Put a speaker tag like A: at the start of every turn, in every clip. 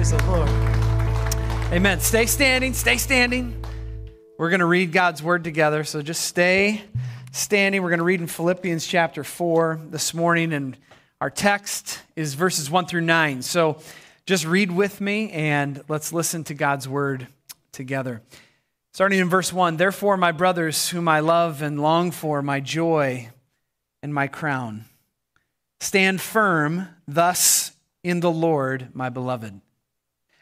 A: Praise the Lord. Amen. Stay standing, stay standing. We're going to read God's word together. So just stay standing. We're going to read in Philippians chapter 4 this morning, and our text is verses 1 through 9. So just read with me and let's listen to God's word together. Starting in verse 1 Therefore, my brothers, whom I love and long for, my joy and my crown, stand firm thus in the Lord, my beloved.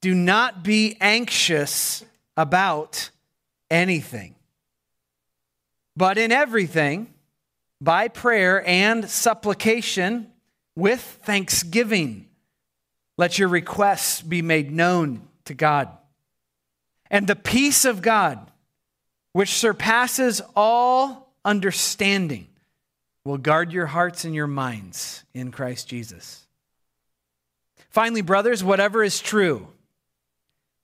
A: Do not be anxious about anything, but in everything, by prayer and supplication, with thanksgiving, let your requests be made known to God. And the peace of God, which surpasses all understanding, will guard your hearts and your minds in Christ Jesus. Finally, brothers, whatever is true,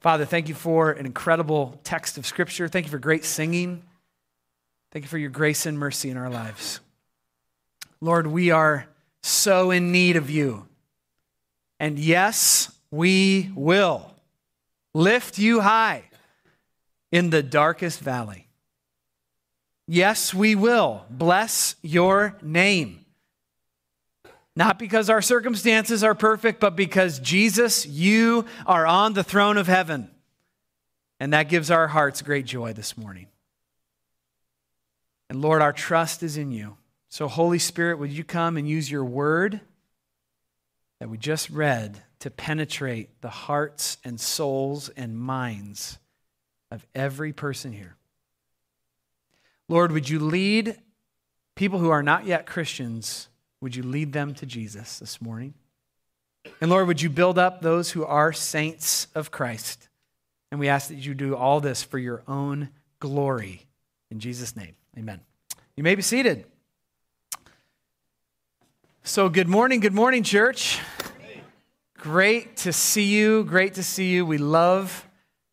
A: Father, thank you for an incredible text of Scripture. Thank you for great singing. Thank you for your grace and mercy in our lives. Lord, we are so in need of you. And yes, we will lift you high in the darkest valley. Yes, we will bless your name. Not because our circumstances are perfect, but because Jesus, you are on the throne of heaven. And that gives our hearts great joy this morning. And Lord, our trust is in you. So, Holy Spirit, would you come and use your word that we just read to penetrate the hearts and souls and minds of every person here? Lord, would you lead people who are not yet Christians would you lead them to Jesus this morning? And Lord, would you build up those who are saints of Christ? And we ask that you do all this for your own glory. In Jesus' name, amen. You may be seated. So, good morning, good morning, church. Great to see you. Great to see you. We love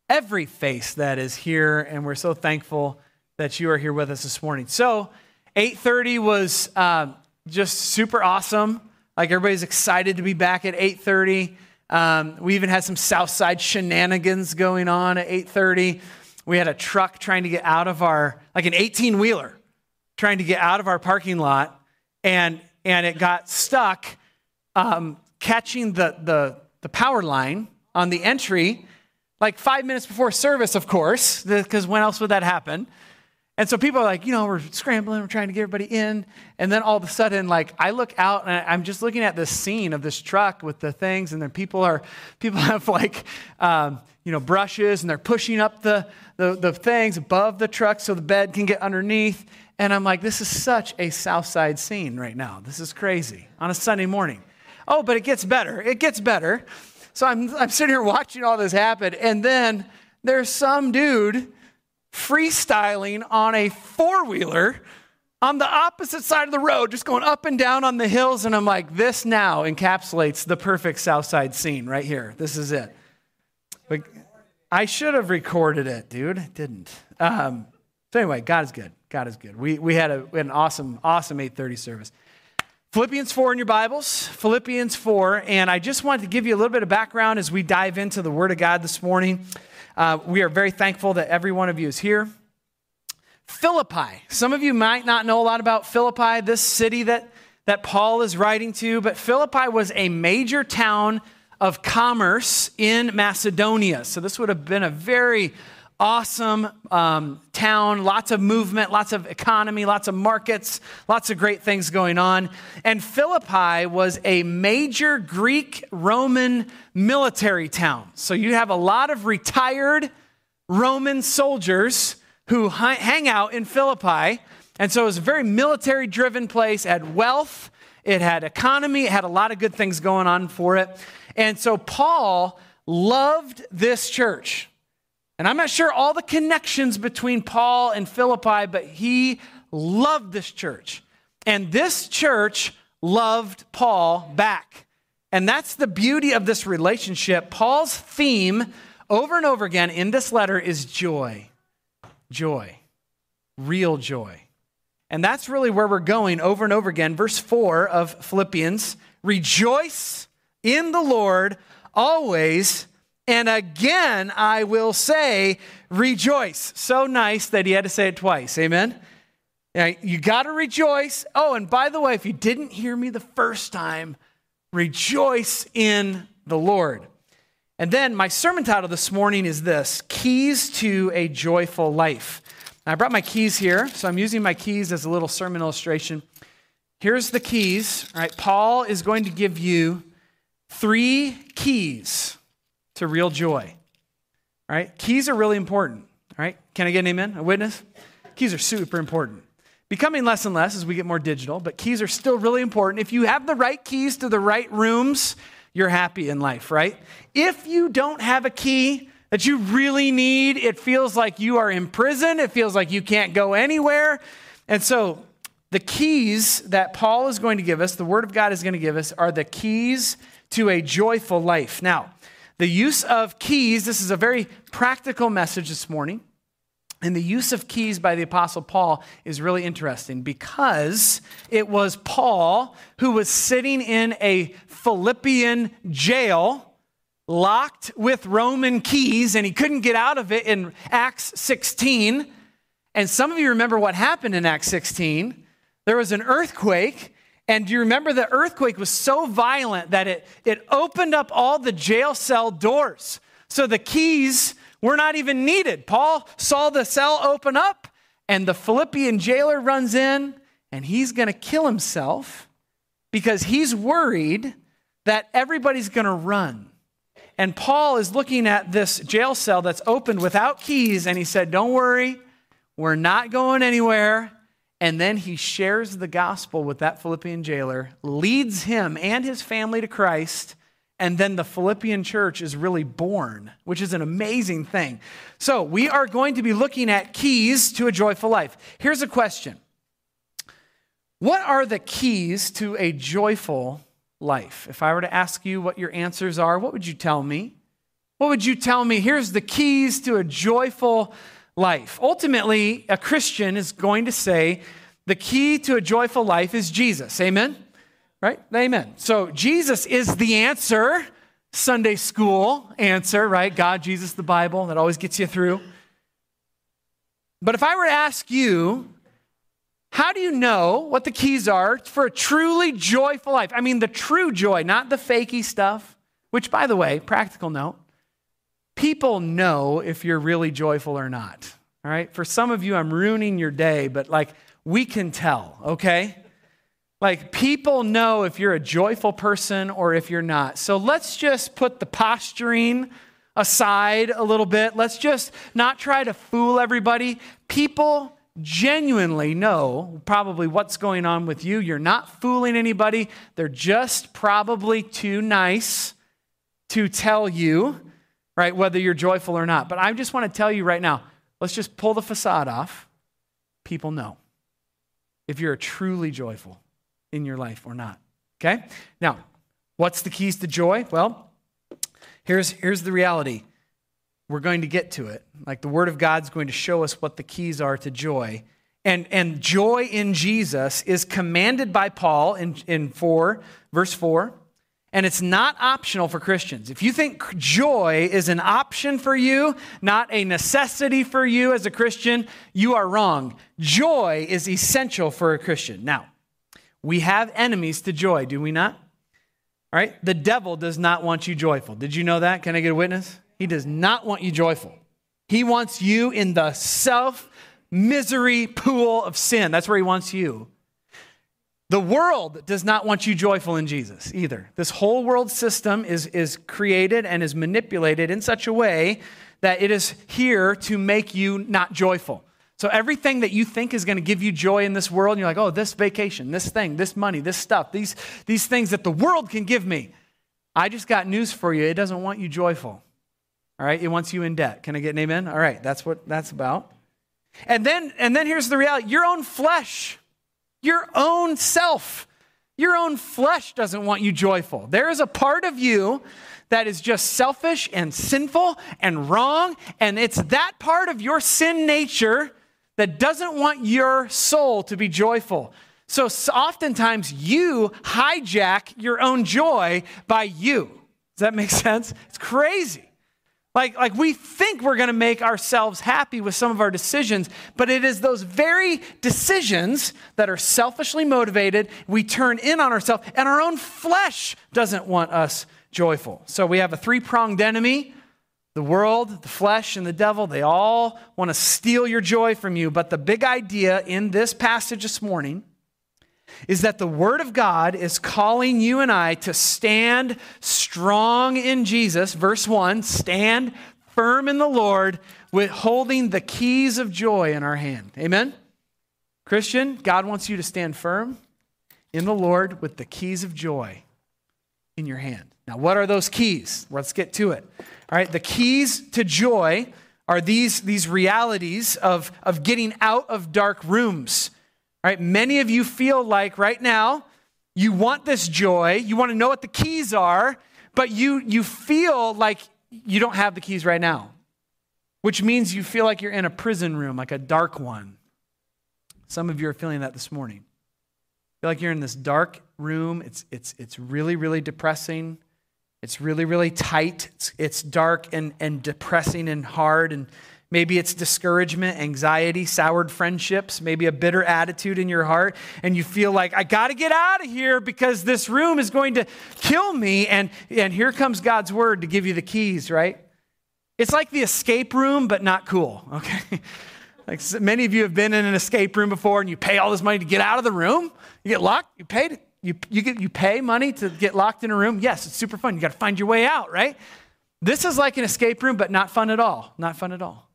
A: every face that is here, and we're so thankful that you are here with us this morning. So, 8:30 was uh, just super awesome. Like everybody's excited to be back at 8:30. Um, we even had some Southside shenanigans going on at 8:30. We had a truck trying to get out of our, like an 18 wheeler, trying to get out of our parking lot, and and it got stuck um, catching the the the power line on the entry, like five minutes before service, of course, because when else would that happen? And so people are like, you know, we're scrambling, we're trying to get everybody in. And then all of a sudden, like, I look out and I'm just looking at this scene of this truck with the things, and then people are, people have like, um, you know, brushes and they're pushing up the, the, the things above the truck so the bed can get underneath. And I'm like, this is such a South Side scene right now. This is crazy on a Sunday morning. Oh, but it gets better. It gets better. So I'm, I'm sitting here watching all this happen. And then there's some dude freestyling on a four wheeler on the opposite side of the road, just going up and down on the hills. And I'm like, this now encapsulates the perfect Southside scene right here. This is it. But I should have recorded it, dude. I didn't. Um, so anyway, God is good. God is good. We, we, had, a, we had an awesome, awesome 830 service. Philippians 4 in your Bibles, Philippians 4. And I just wanted to give you a little bit of background as we dive into the Word of God this morning. Uh, we are very thankful that every one of you is here. Philippi. Some of you might not know a lot about Philippi, this city that, that Paul is writing to, but Philippi was a major town of commerce in Macedonia. So this would have been a very awesome um, town, lots of movement, lots of economy, lots of markets, lots of great things going on. And Philippi was a major Greek Roman military town. So you have a lot of retired Roman soldiers who hang out in Philippi. And so it was a very military driven place, it had wealth, it had economy, it had a lot of good things going on for it. And so Paul loved this church. And I'm not sure all the connections between Paul and Philippi, but he loved this church. And this church loved Paul back. And that's the beauty of this relationship. Paul's theme over and over again in this letter is joy. Joy. Real joy. And that's really where we're going over and over again. Verse 4 of Philippians Rejoice in the Lord always. And again, I will say, rejoice. So nice that he had to say it twice. Amen? You got to rejoice. Oh, and by the way, if you didn't hear me the first time, rejoice in the Lord. And then my sermon title this morning is this Keys to a Joyful Life. I brought my keys here, so I'm using my keys as a little sermon illustration. Here's the keys. All right, Paul is going to give you three keys to real joy. All right? Keys are really important. All right? Can I get an amen? A witness? Keys are super important. Becoming less and less as we get more digital, but keys are still really important. If you have the right keys to the right rooms, you're happy in life, right? If you don't have a key that you really need, it feels like you are in prison. It feels like you can't go anywhere. And so, the keys that Paul is going to give us, the Word of God is going to give us, are the keys to a joyful life. Now, the use of keys, this is a very practical message this morning. And the use of keys by the Apostle Paul is really interesting because it was Paul who was sitting in a Philippian jail, locked with Roman keys, and he couldn't get out of it in Acts 16. And some of you remember what happened in Acts 16. There was an earthquake, and do you remember the earthquake was so violent that it, it opened up all the jail cell doors? So the keys were not even needed. Paul saw the cell open up, and the Philippian jailer runs in, and he's going to kill himself because he's worried that everybody's going to run. And Paul is looking at this jail cell that's opened without keys, and he said, Don't worry, we're not going anywhere. And then he shares the gospel with that Philippian jailer, leads him and his family to Christ, and then the Philippian church is really born, which is an amazing thing. So, we are going to be looking at keys to a joyful life. Here's a question What are the keys to a joyful life? If I were to ask you what your answers are, what would you tell me? What would you tell me? Here's the keys to a joyful life. Ultimately, a Christian is going to say the key to a joyful life is Jesus. Amen? Right? Amen. So Jesus is the answer. Sunday school answer, right? God, Jesus, the Bible, that always gets you through. But if I were to ask you, how do you know what the keys are for a truly joyful life? I mean, the true joy, not the fakey stuff, which, by the way, practical note, people know if you're really joyful or not. All right? For some of you, I'm ruining your day, but like we can tell, okay? Like people know if you're a joyful person or if you're not. So let's just put the posturing aside a little bit. Let's just not try to fool everybody. People genuinely know probably what's going on with you. You're not fooling anybody. They're just probably too nice to tell you right? Whether you're joyful or not. But I just want to tell you right now let's just pull the facade off. People know if you're truly joyful in your life or not. Okay? Now, what's the keys to joy? Well, here's, here's the reality. We're going to get to it. Like the Word of God's going to show us what the keys are to joy. And, and joy in Jesus is commanded by Paul in, in 4, verse 4. And it's not optional for Christians. If you think joy is an option for you, not a necessity for you as a Christian, you are wrong. Joy is essential for a Christian. Now, we have enemies to joy, do we not? All right? The devil does not want you joyful. Did you know that? Can I get a witness? He does not want you joyful. He wants you in the self misery pool of sin. That's where he wants you. The world does not want you joyful in Jesus either. This whole world system is, is created and is manipulated in such a way that it is here to make you not joyful. So everything that you think is going to give you joy in this world, and you're like, oh, this vacation, this thing, this money, this stuff, these, these things that the world can give me. I just got news for you. It doesn't want you joyful. All right, it wants you in debt. Can I get an amen? All right, that's what that's about. And then and then here's the reality. Your own flesh, your own self, your own flesh doesn't want you joyful. There is a part of you that is just selfish and sinful and wrong, and it's that part of your sin nature that doesn't want your soul to be joyful. So oftentimes you hijack your own joy by you. Does that make sense? It's crazy. Like, like we think we're going to make ourselves happy with some of our decisions, but it is those very decisions that are selfishly motivated. We turn in on ourselves, and our own flesh doesn't want us joyful. So we have a three pronged enemy the world, the flesh, and the devil. They all want to steal your joy from you. But the big idea in this passage this morning is that the Word of God is calling you and I to stand strong in Jesus. Verse 1 stand firm in the Lord with holding the keys of joy in our hand. Amen? Christian, God wants you to stand firm in the Lord with the keys of joy in your hand. Now, what are those keys? Let's get to it. All right, the keys to joy are these, these realities of, of getting out of dark rooms right? Many of you feel like right now you want this joy, you want to know what the keys are, but you, you feel like you don't have the keys right now, which means you feel like you're in a prison room, like a dark one. Some of you are feeling that this morning. feel like you're in this dark room. It's, it's, it's really, really depressing. It's really, really tight. It's, it's dark and, and depressing and hard. And Maybe it's discouragement, anxiety, soured friendships, maybe a bitter attitude in your heart, and you feel like, I got to get out of here because this room is going to kill me. And, and here comes God's word to give you the keys, right? It's like the escape room, but not cool, okay? like many of you have been in an escape room before and you pay all this money to get out of the room. You get locked, you pay, you, you, get, you pay money to get locked in a room. Yes, it's super fun. You got to find your way out, right? This is like an escape room, but not fun at all. Not fun at all.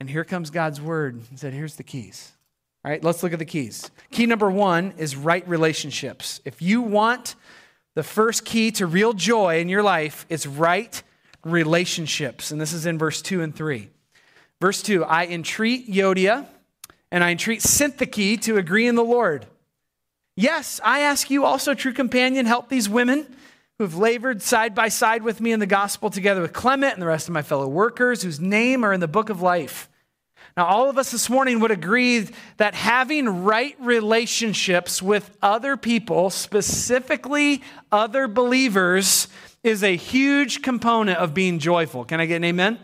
A: And here comes God's word. He said, Here's the keys. All right, let's look at the keys. Key number one is right relationships. If you want the first key to real joy in your life, it's right relationships. And this is in verse 2 and 3. Verse 2 I entreat Euodia and I entreat Syntyche to agree in the Lord. Yes, I ask you also, true companion, help these women who have labored side by side with me in the gospel together with Clement and the rest of my fellow workers whose name are in the book of life. Now, all of us this morning would agree that having right relationships with other people, specifically other believers, is a huge component of being joyful. Can I get an amen?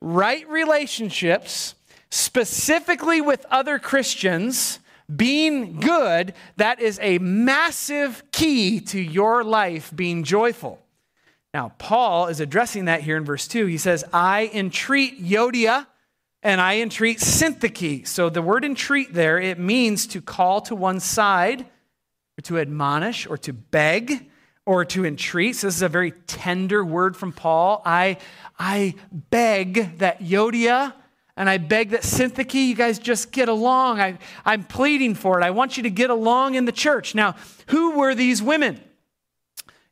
A: Right relationships, specifically with other Christians, being good, that is a massive key to your life being joyful. Now, Paul is addressing that here in verse 2. He says, I entreat Euodia and I entreat Syntyche. So the word entreat there, it means to call to one side, or to admonish, or to beg, or to entreat. So this is a very tender word from Paul. I, I beg that Euodia and I beg that Syntyche, you guys just get along. I, I'm pleading for it. I want you to get along in the church. Now, who were these women?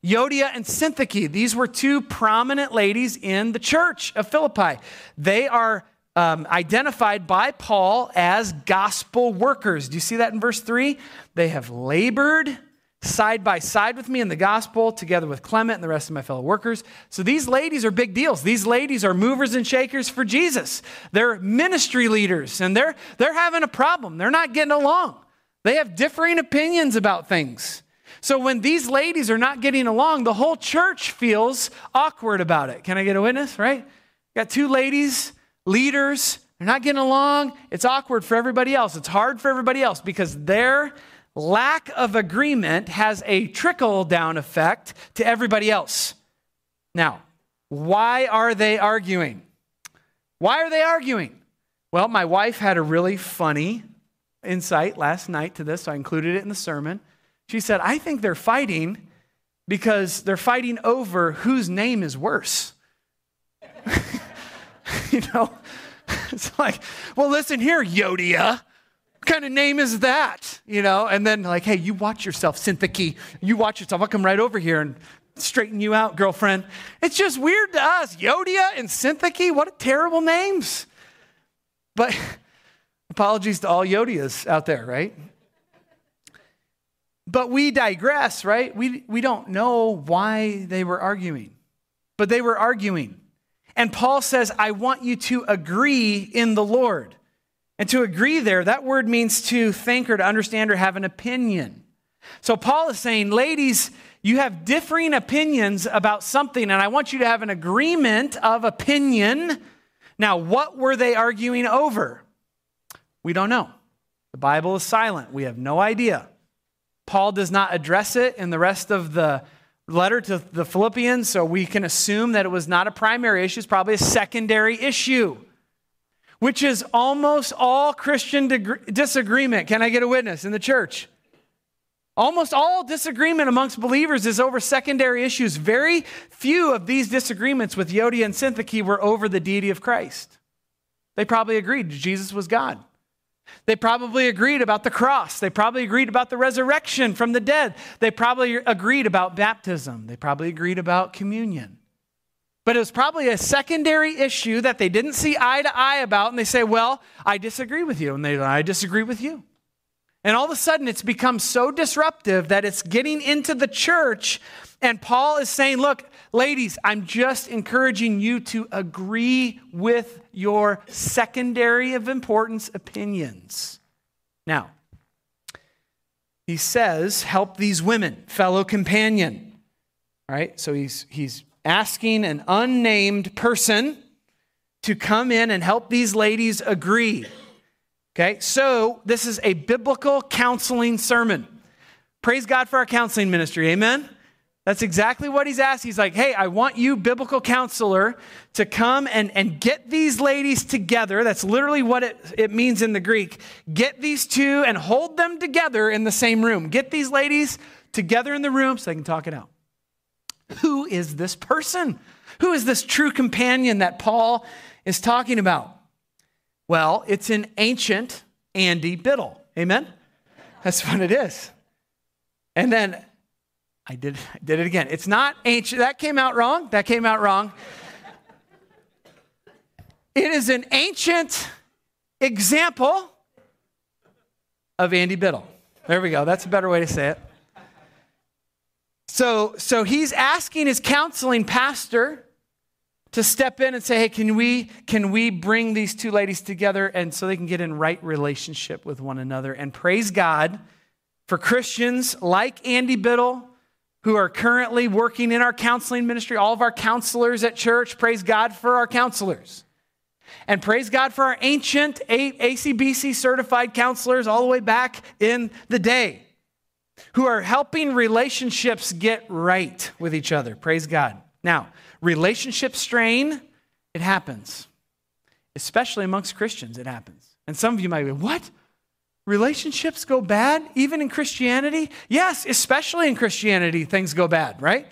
A: Yodia and Syntyche. These were two prominent ladies in the church of Philippi. They are um, identified by Paul as gospel workers. Do you see that in verse 3? They have labored side by side with me in the gospel, together with Clement and the rest of my fellow workers. So these ladies are big deals. These ladies are movers and shakers for Jesus. They're ministry leaders, and they're, they're having a problem. They're not getting along. They have differing opinions about things. So when these ladies are not getting along, the whole church feels awkward about it. Can I get a witness, right? Got two ladies, leaders, they're not getting along. It's awkward for everybody else. It's hard for everybody else because they're lack of agreement has a trickle down effect to everybody else. Now, why are they arguing? Why are they arguing? Well, my wife had a really funny insight last night to this, so I included it in the sermon. She said, I think they're fighting because they're fighting over whose name is worse. you know, it's like, well, listen here, Yodia. What kind of name is that? You know, and then like, hey, you watch yourself, Syntyche. You watch yourself. I'll come right over here and straighten you out, girlfriend. It's just weird to us. Yodia and Syntyche, what terrible names. But apologies to all Yodias out there, right? But we digress, right? We, we don't know why they were arguing, but they were arguing. And Paul says, I want you to agree in the Lord. And to agree there, that word means to think or to understand or have an opinion. So Paul is saying, ladies, you have differing opinions about something, and I want you to have an agreement of opinion. Now, what were they arguing over? We don't know. The Bible is silent. We have no idea. Paul does not address it in the rest of the letter to the Philippians, so we can assume that it was not a primary issue, it's probably a secondary issue, which is almost all Christian disagreement. Can I get a witness in the church? Almost all disagreement amongst believers is over secondary issues. Very few of these disagreements with Euodia and Syntyche were over the deity of Christ. They probably agreed Jesus was God. They probably agreed about the cross. They probably agreed about the resurrection from the dead. They probably agreed about baptism. They probably agreed about communion. But it was probably a secondary issue that they didn't see eye to eye about, and they say, Well, I disagree with you. And they, I disagree with you. And all of a sudden, it's become so disruptive that it's getting into the church. And Paul is saying, Look, ladies, I'm just encouraging you to agree with your secondary of importance opinions. Now, he says, Help these women, fellow companion. All right? So he's, he's asking an unnamed person to come in and help these ladies agree. Okay, so this is a biblical counseling sermon. Praise God for our counseling ministry. Amen. That's exactly what he's asked. He's like, hey, I want you, biblical counselor, to come and, and get these ladies together. That's literally what it, it means in the Greek. Get these two and hold them together in the same room. Get these ladies together in the room so they can talk it out. Who is this person? Who is this true companion that Paul is talking about? Well, it's an ancient Andy Biddle. Amen? That's what it is. And then I did, I did it again. It's not ancient. That came out wrong. That came out wrong. It is an ancient example of Andy Biddle. There we go. That's a better way to say it. So, so he's asking his counseling pastor to step in and say, hey, can we, can we bring these two ladies together and so they can get in right relationship with one another? And praise God for Christians like Andy Biddle who are currently working in our counseling ministry, all of our counselors at church. Praise God for our counselors. And praise God for our ancient ACBC certified counselors all the way back in the day who are helping relationships get right with each other. Praise God. Now, relationship strain, it happens. Especially amongst Christians, it happens. And some of you might be, what? Relationships go bad even in Christianity? Yes, especially in Christianity, things go bad, right?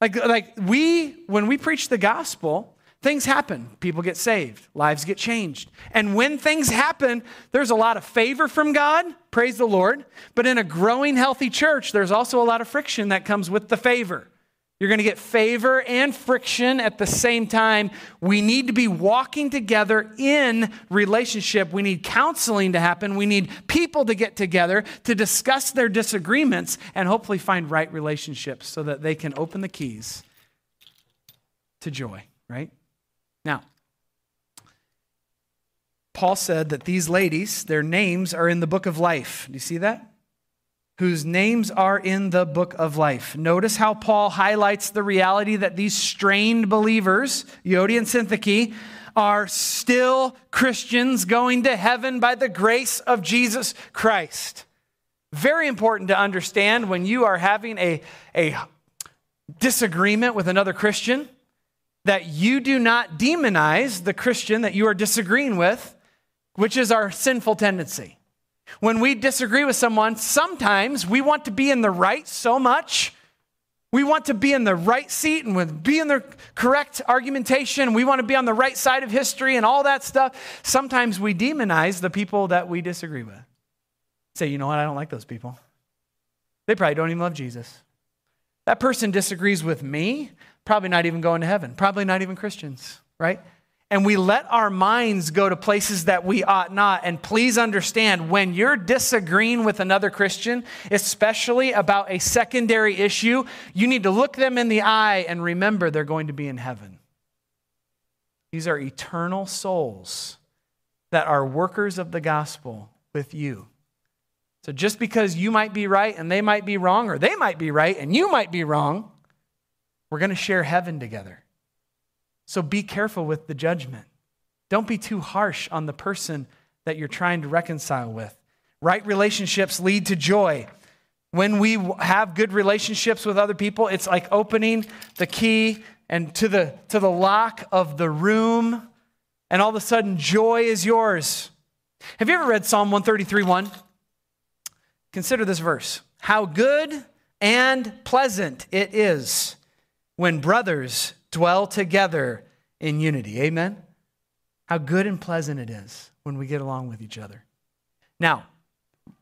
A: Like, like we, when we preach the gospel, things happen. People get saved, lives get changed. And when things happen, there's a lot of favor from God, praise the Lord. But in a growing, healthy church, there's also a lot of friction that comes with the favor. You're going to get favor and friction at the same time. We need to be walking together in relationship. We need counseling to happen. We need people to get together to discuss their disagreements and hopefully find right relationships so that they can open the keys to joy, right? Now, Paul said that these ladies, their names are in the book of life. Do you see that? whose names are in the book of life. Notice how Paul highlights the reality that these strained believers, Euodia and Syntyche, are still Christians going to heaven by the grace of Jesus Christ. Very important to understand when you are having a, a disagreement with another Christian that you do not demonize the Christian that you are disagreeing with, which is our sinful tendency. When we disagree with someone, sometimes we want to be in the right so much. We want to be in the right seat and with be in the correct argumentation. We want to be on the right side of history and all that stuff. Sometimes we demonize the people that we disagree with. Say, you know what? I don't like those people. They probably don't even love Jesus. That person disagrees with me, probably not even going to heaven, probably not even Christians, right? And we let our minds go to places that we ought not. And please understand when you're disagreeing with another Christian, especially about a secondary issue, you need to look them in the eye and remember they're going to be in heaven. These are eternal souls that are workers of the gospel with you. So just because you might be right and they might be wrong, or they might be right and you might be wrong, we're going to share heaven together. So be careful with the judgment. Don't be too harsh on the person that you're trying to reconcile with. Right relationships lead to joy. When we have good relationships with other people, it's like opening the key and to the to the lock of the room and all of a sudden joy is yours. Have you ever read Psalm 133 1? Consider this verse How good and pleasant it is when brothers dwell together in unity. Amen? How good and pleasant it is when we get along with each other. Now,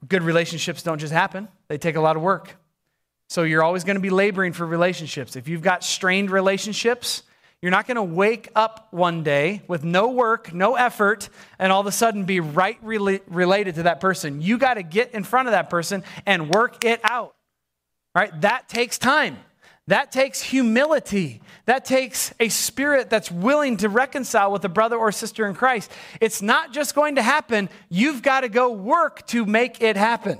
A: good relationships don't just happen, they take a lot of work. So you're always going to be laboring for relationships. If you've got strained relationships, you're not going to wake up one day with no work, no effort, and all of a sudden be right rela- related to that person. You got to get in front of that person and work it out. Right? That takes time. That takes humility. That takes a spirit that's willing to reconcile with a brother or sister in Christ. It's not just going to happen. You've got to go work to make it happen.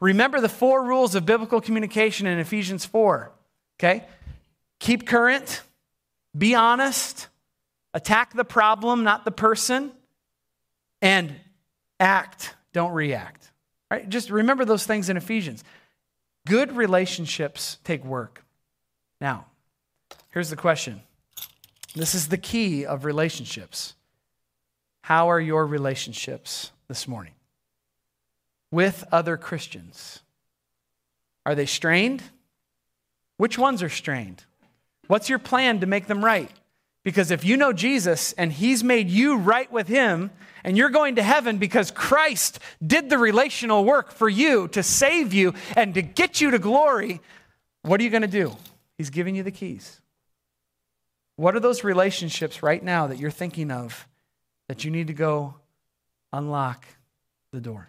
A: Remember the four rules of biblical communication in Ephesians 4. Okay? Keep current, be honest, attack the problem, not the person, and act, don't react. Right? Just remember those things in Ephesians. Good relationships take work. Now, here's the question. This is the key of relationships. How are your relationships this morning with other Christians? Are they strained? Which ones are strained? What's your plan to make them right? Because if you know Jesus and he's made you right with him, and you're going to heaven because Christ did the relational work for you to save you and to get you to glory, what are you going to do? He's giving you the keys. What are those relationships right now that you're thinking of that you need to go unlock the door?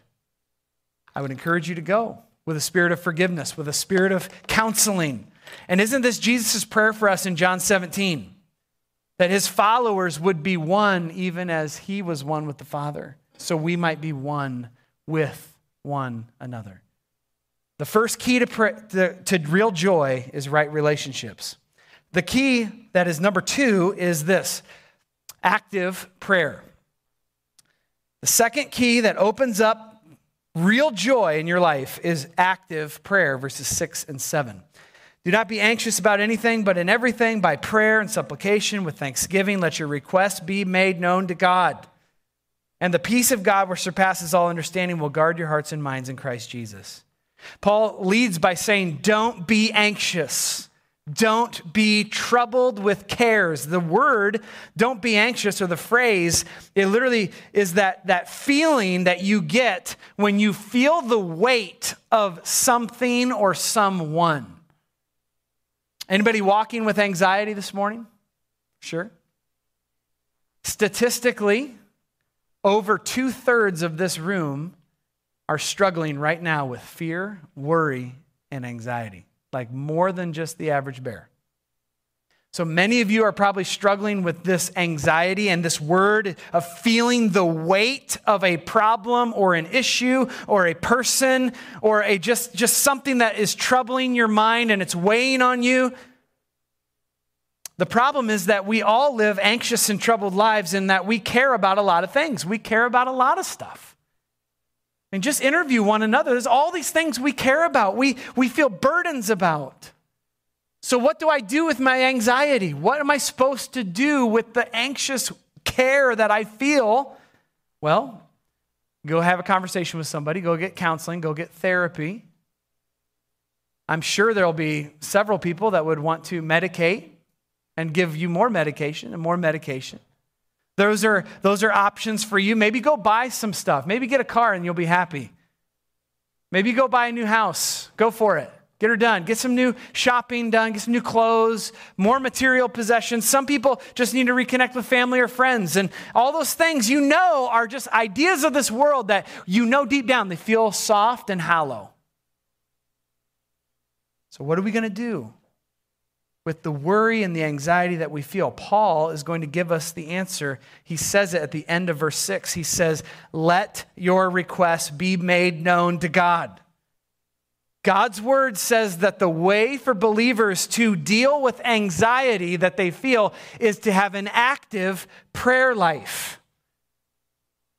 A: I would encourage you to go with a spirit of forgiveness, with a spirit of counseling, and isn't this Jesus' prayer for us in John 17? That his followers would be one even as he was one with the Father, so we might be one with one another. The first key to, to, to real joy is right relationships. The key that is number two is this active prayer. The second key that opens up real joy in your life is active prayer, verses 6 and 7. Do not be anxious about anything, but in everything, by prayer and supplication with thanksgiving, let your requests be made known to God. And the peace of God, which surpasses all understanding, will guard your hearts and minds in Christ Jesus. Paul leads by saying, Don't be anxious. Don't be troubled with cares. The word, don't be anxious, or the phrase, it literally is that, that feeling that you get when you feel the weight of something or someone. Anybody walking with anxiety this morning? Sure. Statistically, over two thirds of this room are struggling right now with fear, worry, and anxiety, like more than just the average bear. So many of you are probably struggling with this anxiety and this word of feeling the weight of a problem or an issue or a person or a just, just something that is troubling your mind and it's weighing on you. The problem is that we all live anxious and troubled lives in that we care about a lot of things. We care about a lot of stuff. And just interview one another. There's all these things we care about, we, we feel burdens about. So, what do I do with my anxiety? What am I supposed to do with the anxious care that I feel? Well, go have a conversation with somebody, go get counseling, go get therapy. I'm sure there'll be several people that would want to medicate and give you more medication and more medication. Those are, those are options for you. Maybe go buy some stuff. Maybe get a car and you'll be happy. Maybe go buy a new house. Go for it. Get her done. Get some new shopping done. Get some new clothes, more material possessions. Some people just need to reconnect with family or friends. And all those things you know are just ideas of this world that you know deep down they feel soft and hollow. So, what are we going to do? with the worry and the anxiety that we feel. Paul is going to give us the answer. He says it at the end of verse 6. He says, Let your requests be made known to God. God's word says that the way for believers to deal with anxiety that they feel is to have an active prayer life.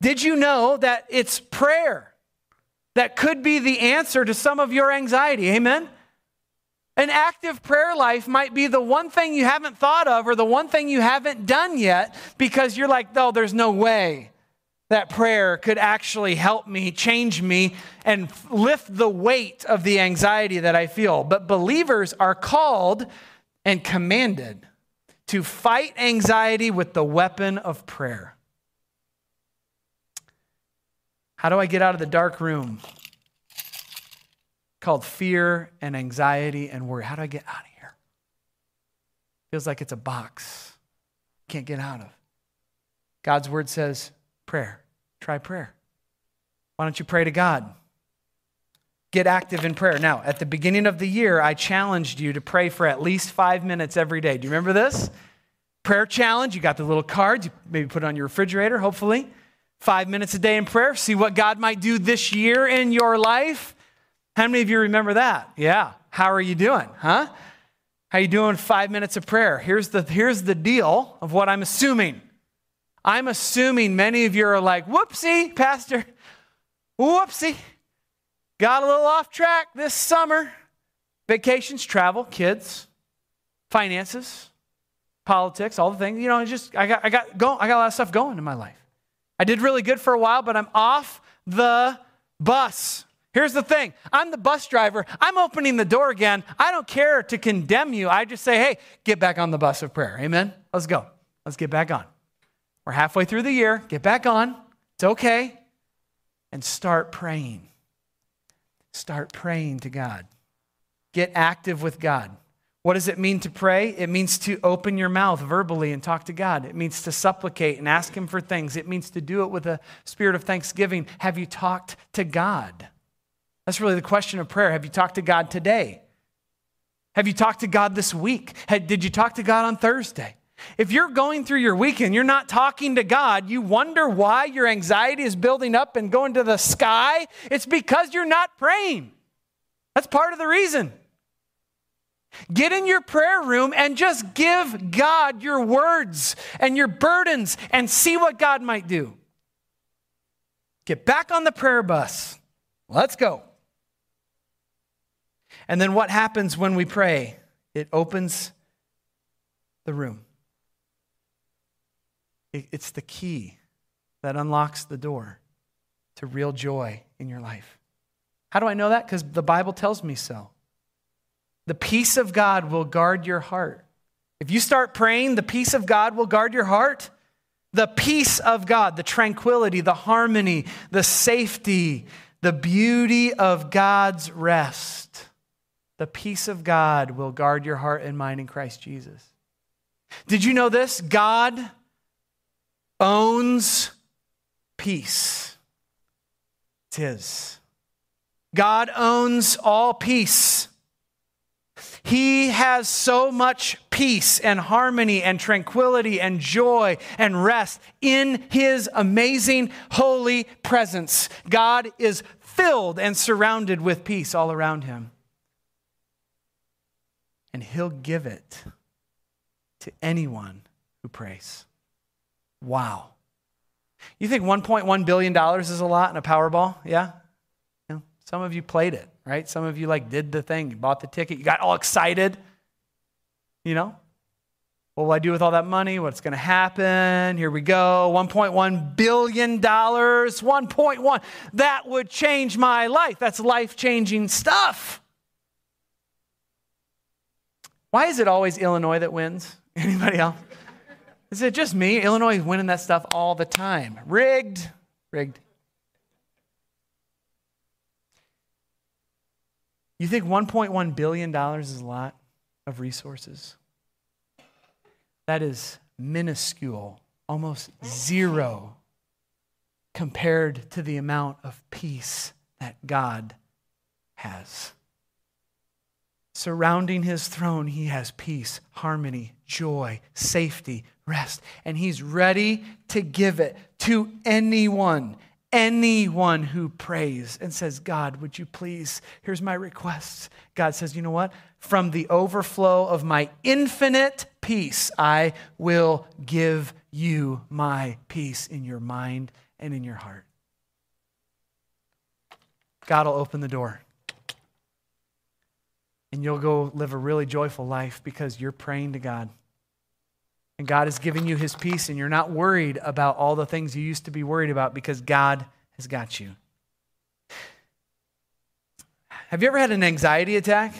A: Did you know that it's prayer that could be the answer to some of your anxiety? Amen? An active prayer life might be the one thing you haven't thought of or the one thing you haven't done yet because you're like, oh, there's no way that prayer could actually help me, change me, and lift the weight of the anxiety that I feel. But believers are called and commanded to fight anxiety with the weapon of prayer. How do I get out of the dark room? called fear and anxiety and worry. How do I get out of here? Feels like it's a box. Can't get out of. God's word says prayer. Try prayer. Why don't you pray to God? Get active in prayer. Now, at the beginning of the year, I challenged you to pray for at least five minutes every day. Do you remember this? Prayer challenge. You got the little cards. You maybe put it on your refrigerator, hopefully. Five minutes a day in prayer. See what God might do this year in your life. How many of you remember that? Yeah. How are you doing? Huh? How you doing? Five minutes of prayer. Here's the, here's the deal of what I'm assuming. I'm assuming many of you are like, whoopsie, Pastor. Whoopsie. Got a little off track this summer. Vacations, travel, kids, finances, politics, all the things. You know, I just I got I got go, I got a lot of stuff going in my life. I did really good for a while, but I'm off the bus. Here's the thing I'm the bus driver. I'm opening the door again. I don't care to condemn you. I just say, hey, get back on the bus of prayer. Amen? Let's go. Let's get back on. We're halfway through the year. Get back on. It's okay. And start praying. Start praying to God. Get active with God. What does it mean to pray? It means to open your mouth verbally and talk to God. It means to supplicate and ask Him for things. It means to do it with a spirit of thanksgiving. Have you talked to God? That's really the question of prayer. Have you talked to God today? Have you talked to God this week? Did you talk to God on Thursday? If you're going through your weekend, you're not talking to God, you wonder why your anxiety is building up and going to the sky. It's because you're not praying. That's part of the reason. Get in your prayer room and just give God your words and your burdens and see what God might do. Get back on the prayer bus. Let's go. And then what happens when we pray? It opens the room. It's the key that unlocks the door to real joy in your life. How do I know that? Because the Bible tells me so. The peace of God will guard your heart. If you start praying, the peace of God will guard your heart. The peace of God, the tranquility, the harmony, the safety, the beauty of God's rest the peace of God will guard your heart and mind in Christ Jesus. Did you know this? God owns peace. It's His. God owns all peace. He has so much peace and harmony and tranquility and joy and rest in His amazing holy presence. God is filled and surrounded with peace all around Him and he'll give it to anyone who prays. Wow. You think $1.1 billion is a lot in a Powerball? Yeah? Some of you played it, right? Some of you like did the thing, you bought the ticket, you got all excited. You know? What will I do with all that money? What's going to happen? Here we go. $1.1 billion. 1.1. That would change my life. That's life changing stuff. Why is it always Illinois that wins? Anybody else? Is it just me? Illinois is winning that stuff all the time. Rigged. Rigged. You think $1.1 billion is a lot of resources? That is minuscule, almost zero, compared to the amount of peace that God has. Surrounding his throne, he has peace, harmony, joy, safety, rest, and he's ready to give it to anyone, anyone who prays and says, God, would you please? Here's my requests. God says, you know what? From the overflow of my infinite peace, I will give you my peace in your mind and in your heart. God will open the door and you'll go live a really joyful life because you're praying to God. And God is giving you his peace, and you're not worried about all the things you used to be worried about because God has got you. Have you ever had an anxiety attack?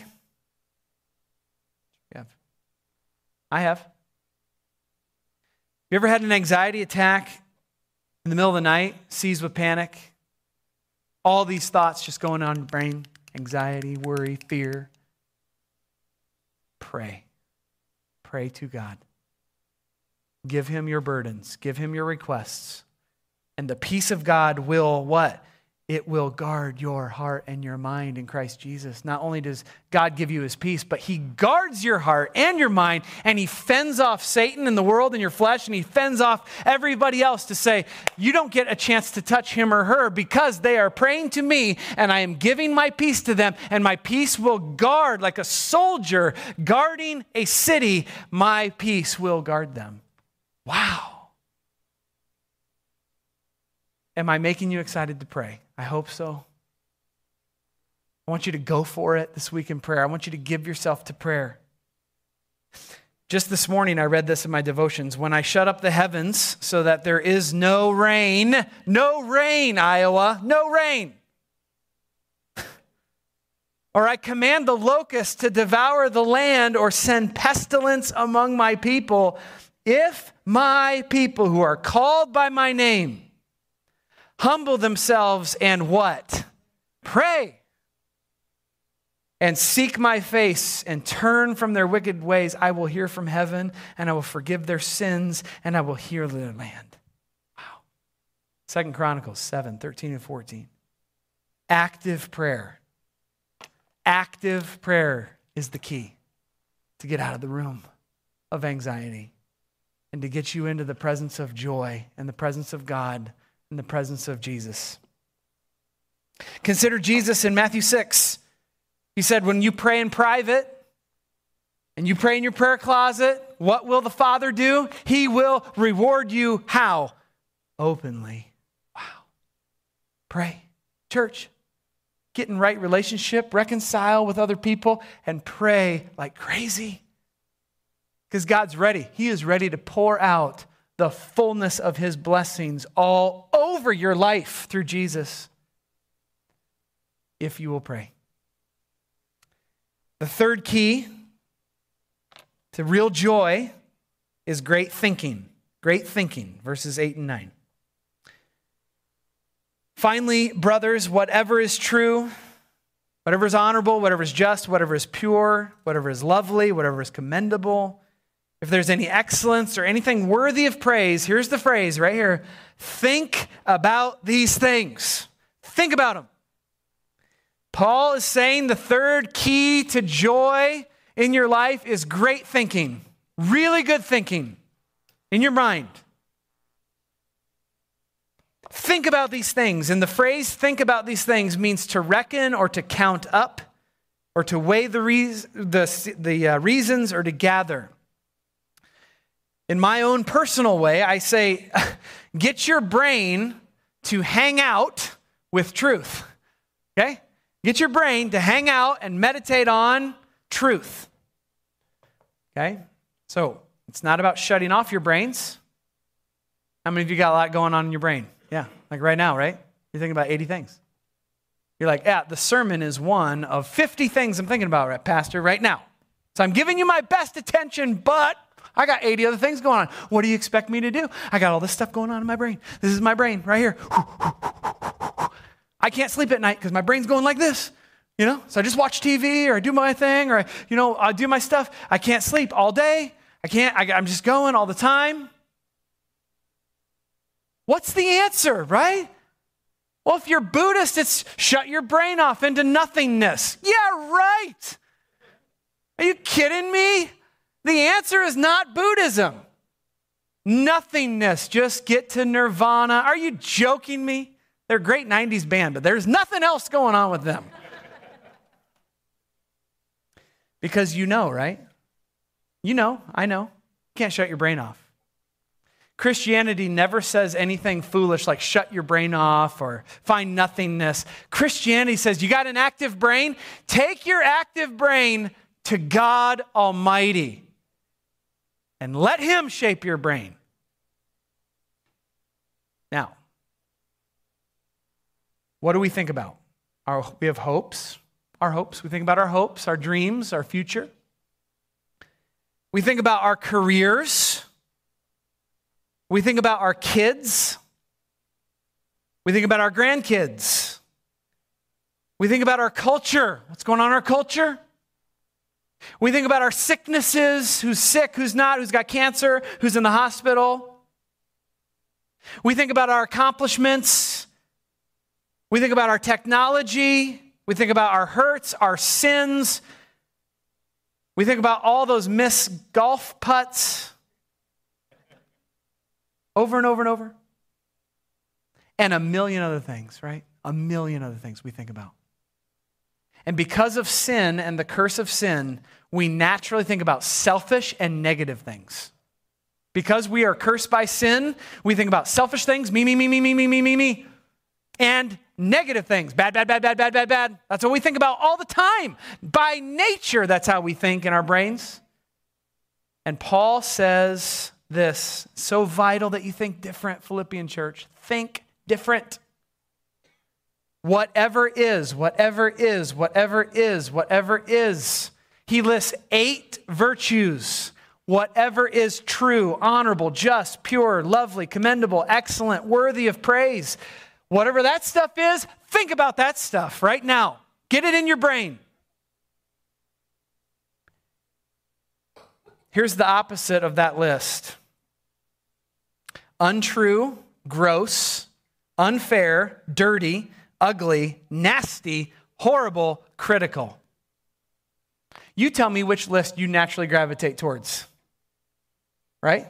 A: Yeah. I have. Have you ever had an anxiety attack in the middle of the night, seized with panic? All these thoughts just going on in your brain anxiety, worry, fear pray. Pray to God. Give him your burdens, give him your requests. And the peace of God will what? It will guard your heart and your mind in Christ Jesus. Not only does God give you his peace, but he guards your heart and your mind, and he fends off Satan and the world and your flesh, and he fends off everybody else to say, You don't get a chance to touch him or her because they are praying to me, and I am giving my peace to them, and my peace will guard like a soldier guarding a city. My peace will guard them. Wow. Am I making you excited to pray? I hope so. I want you to go for it this week in prayer. I want you to give yourself to prayer. Just this morning, I read this in my devotions. When I shut up the heavens so that there is no rain, no rain, Iowa, no rain. or I command the locust to devour the land or send pestilence among my people, if my people who are called by my name humble themselves and what? Pray. And seek my face and turn from their wicked ways. I will hear from heaven and I will forgive their sins and I will heal their land. Wow. Second Chronicles 7 13 and 14. Active prayer. Active prayer is the key to get out of the room of anxiety and to get you into the presence of joy and the presence of God in the presence of Jesus. Consider Jesus in Matthew 6. He said, When you pray in private and you pray in your prayer closet, what will the Father do? He will reward you how? Openly. Wow. Pray. Church, get in right relationship, reconcile with other people, and pray like crazy. Because God's ready. He is ready to pour out the fullness of his blessings all over your life through Jesus if you will pray. The third key to real joy is great thinking. Great thinking, verses 8 and 9. Finally, brothers, whatever is true, whatever is honorable, whatever is just, whatever is pure, whatever is lovely, whatever is commendable, if there's any excellence or anything worthy of praise, here's the phrase right here think about these things. Think about them. Paul is saying the third key to joy in your life is great thinking, really good thinking in your mind. Think about these things. And the phrase think about these things means to reckon or to count up or to weigh the, the, the uh, reasons or to gather. In my own personal way, I say, get your brain to hang out with truth. Okay? Get your brain to hang out and meditate on truth. Okay? So, it's not about shutting off your brains. How many of you got a lot going on in your brain? Yeah, like right now, right? You're thinking about 80 things. You're like, yeah, the sermon is one of 50 things I'm thinking about, right, Pastor, right now. So I'm giving you my best attention, but I got 80 other things going on. What do you expect me to do? I got all this stuff going on in my brain. This is my brain right here. I can't sleep at night because my brain's going like this. You know, so I just watch TV or I do my thing or, I, you know, I do my stuff. I can't sleep all day. I can't, I, I'm just going all the time. What's the answer, right? Well, if you're Buddhist, it's shut your brain off into nothingness. Yeah, right. Are you kidding me? The answer is not Buddhism. Nothingness. Just get to nirvana. Are you joking me? They're a great 90s band, but there's nothing else going on with them. because you know, right? You know, I know. Can't shut your brain off. Christianity never says anything foolish like shut your brain off or find nothingness. Christianity says you got an active brain, take your active brain to God Almighty and let Him shape your brain. Now, what do we think about? Our, we have hopes, our hopes. We think about our hopes, our dreams, our future. We think about our careers. We think about our kids. We think about our grandkids. We think about our culture. What's going on in our culture? We think about our sicknesses who's sick, who's not, who's got cancer, who's in the hospital. We think about our accomplishments. We think about our technology. We think about our hurts, our sins. We think about all those missed golf putts over and over and over. And a million other things, right? A million other things we think about. And because of sin and the curse of sin, we naturally think about selfish and negative things. Because we are cursed by sin, we think about selfish things, me, me, me, me, me, me, me, me, me, and negative things, bad, bad, bad, bad, bad, bad, bad. That's what we think about all the time. By nature, that's how we think in our brains. And Paul says this so vital that you think different, Philippian church. Think different. Whatever is, whatever is, whatever is, whatever is. He lists eight virtues. Whatever is true, honorable, just, pure, lovely, commendable, excellent, worthy of praise. Whatever that stuff is, think about that stuff right now. Get it in your brain. Here's the opposite of that list untrue, gross, unfair, dirty, ugly, nasty, horrible, critical. You tell me which list you naturally gravitate towards. Right?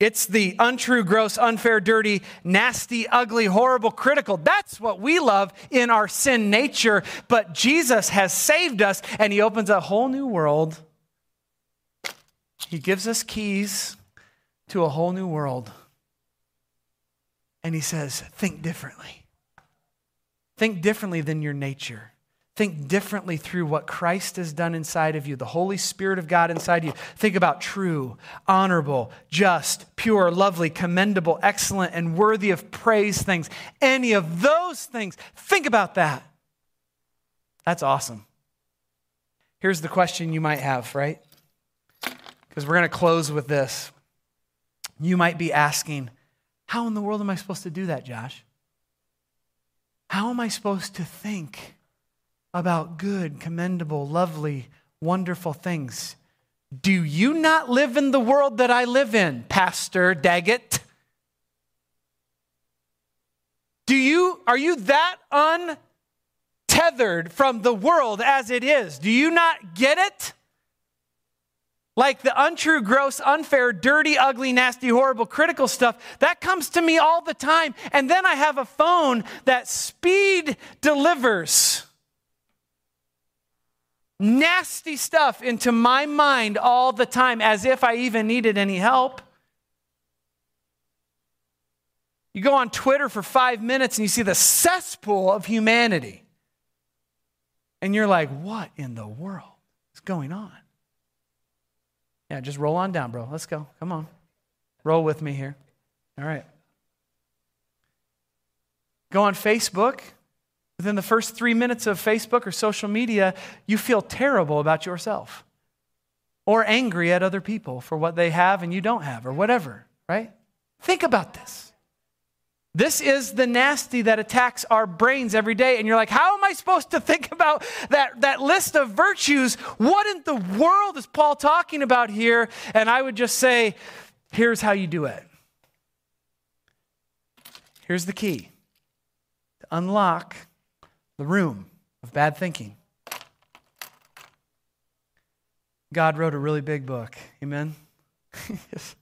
A: It's the untrue, gross, unfair, dirty, nasty, ugly, horrible, critical. That's what we love in our sin nature. But Jesus has saved us and He opens a whole new world. He gives us keys to a whole new world. And He says, think differently. Think differently than your nature. Think differently through what Christ has done inside of you, the Holy Spirit of God inside you. Think about true, honorable, just, pure, lovely, commendable, excellent, and worthy of praise things. Any of those things, think about that. That's awesome. Here's the question you might have, right? Because we're going to close with this. You might be asking, How in the world am I supposed to do that, Josh? How am I supposed to think about good, commendable, lovely, wonderful things? Do you not live in the world that I live in, Pastor Daggett? Do you are you that untethered from the world as it is? Do you not get it? Like the untrue, gross, unfair, dirty, ugly, nasty, horrible, critical stuff, that comes to me all the time. And then I have a phone that speed delivers nasty stuff into my mind all the time as if I even needed any help. You go on Twitter for five minutes and you see the cesspool of humanity. And you're like, what in the world is going on? Yeah, just roll on down, bro. Let's go. Come on. Roll with me here. All right. Go on Facebook. Within the first three minutes of Facebook or social media, you feel terrible about yourself or angry at other people for what they have and you don't have or whatever, right? Think about this. This is the nasty that attacks our brains every day. And you're like, how am I supposed to think about that, that list of virtues? What in the world is Paul talking about here? And I would just say, here's how you do it. Here's the key to unlock the room of bad thinking. God wrote a really big book. Amen? yes.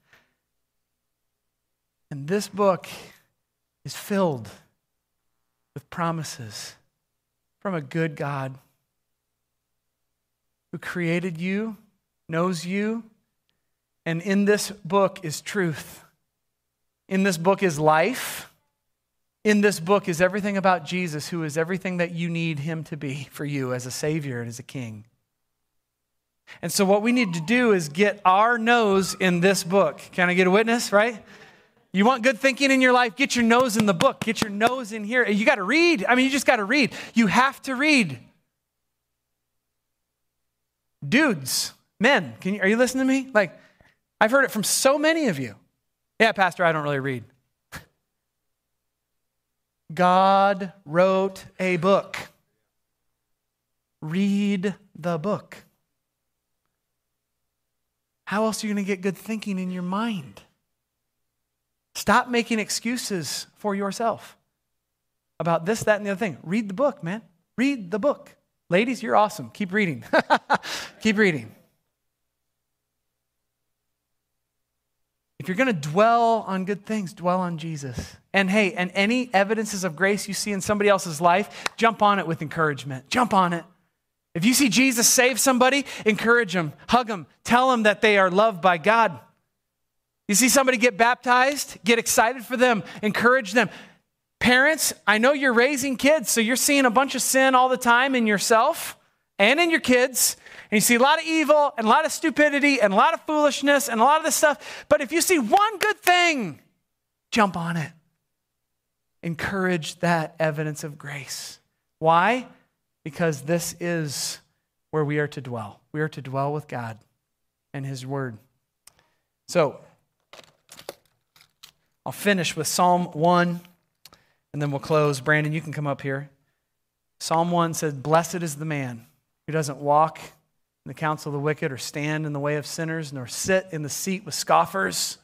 A: and this book is filled with promises from a good God who created you, knows you, and in this book is truth. In this book is life. In this book is everything about Jesus, who is everything that you need him to be for you as a Savior and as a King. And so, what we need to do is get our nose in this book. Can I get a witness, right? You want good thinking in your life? Get your nose in the book. Get your nose in here. You got to read. I mean, you just got to read. You have to read. Dudes, men, can you, are you listening to me? Like, I've heard it from so many of you. Yeah, Pastor, I don't really read. God wrote a book. Read the book. How else are you going to get good thinking in your mind? Stop making excuses for yourself about this, that, and the other thing. Read the book, man. Read the book. Ladies, you're awesome. Keep reading. Keep reading. If you're going to dwell on good things, dwell on Jesus. And hey, and any evidences of grace you see in somebody else's life, jump on it with encouragement. Jump on it. If you see Jesus save somebody, encourage them, hug them, tell them that they are loved by God. You see somebody get baptized, get excited for them, encourage them. Parents, I know you're raising kids, so you're seeing a bunch of sin all the time in yourself and in your kids. And you see a lot of evil and a lot of stupidity and a lot of foolishness and a lot of this stuff. But if you see one good thing, jump on it. Encourage that evidence of grace. Why? because this is where we are to dwell. We are to dwell with God and His Word. So, I'll finish with Psalm 1 and then we'll close. Brandon, you can come up here. Psalm 1 says, Blessed is the man who doesn't walk in the counsel of the wicked or stand in the way of sinners, nor sit in the seat with scoffers.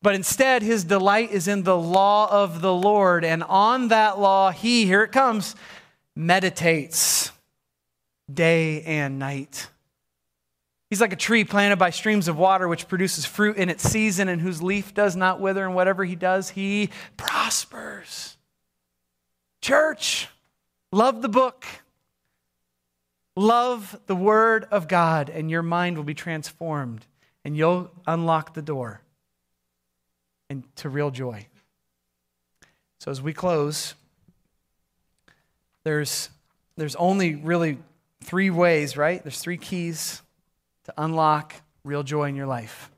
A: But instead, his delight is in the law of the Lord. And on that law, he, here it comes, meditates day and night. He's like a tree planted by streams of water, which produces fruit in its season and whose leaf does not wither, and whatever he does, he prospers. Church, love the book. Love the word of God, and your mind will be transformed, and you'll unlock the door and to real joy. So, as we close, there's, there's only really three ways, right? There's three keys to unlock real joy in your life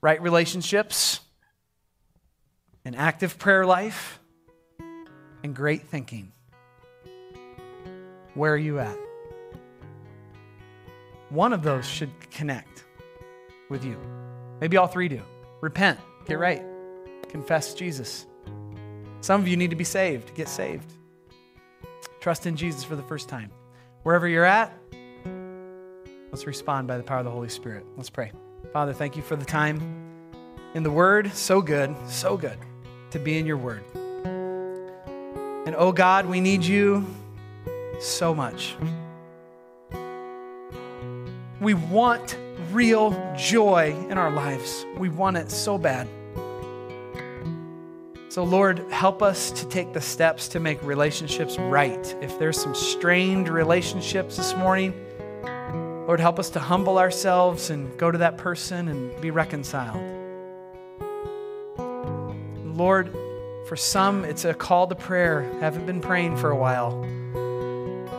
A: right relationships, an active prayer life, and great thinking. Where are you at? One of those should connect with you. Maybe all three do. Repent, get right, confess Jesus. Some of you need to be saved, get saved. Trust in Jesus for the first time. Wherever you're at, let's respond by the power of the Holy Spirit. Let's pray. Father, thank you for the time in the Word. So good, so good to be in your Word. And oh God, we need you so much. We want real joy in our lives. We want it so bad. So, Lord, help us to take the steps to make relationships right. If there's some strained relationships this morning, Lord, help us to humble ourselves and go to that person and be reconciled. Lord, for some, it's a call to prayer. Haven't been praying for a while.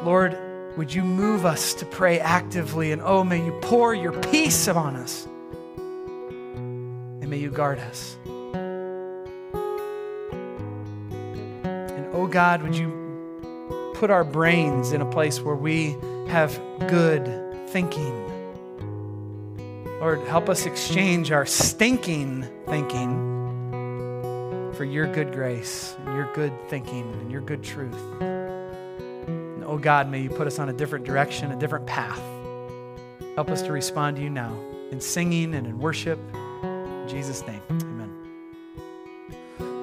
A: Lord, would you move us to pray actively? And oh, may you pour your peace upon us. And may you guard us. And oh God, would you put our brains in a place where we have good thinking? Lord, help us exchange our stinking thinking for your good grace and your good thinking and your good truth. And oh God, may you put us on a different direction, a different path. Help us to respond to you now in singing and in worship. In Jesus' name.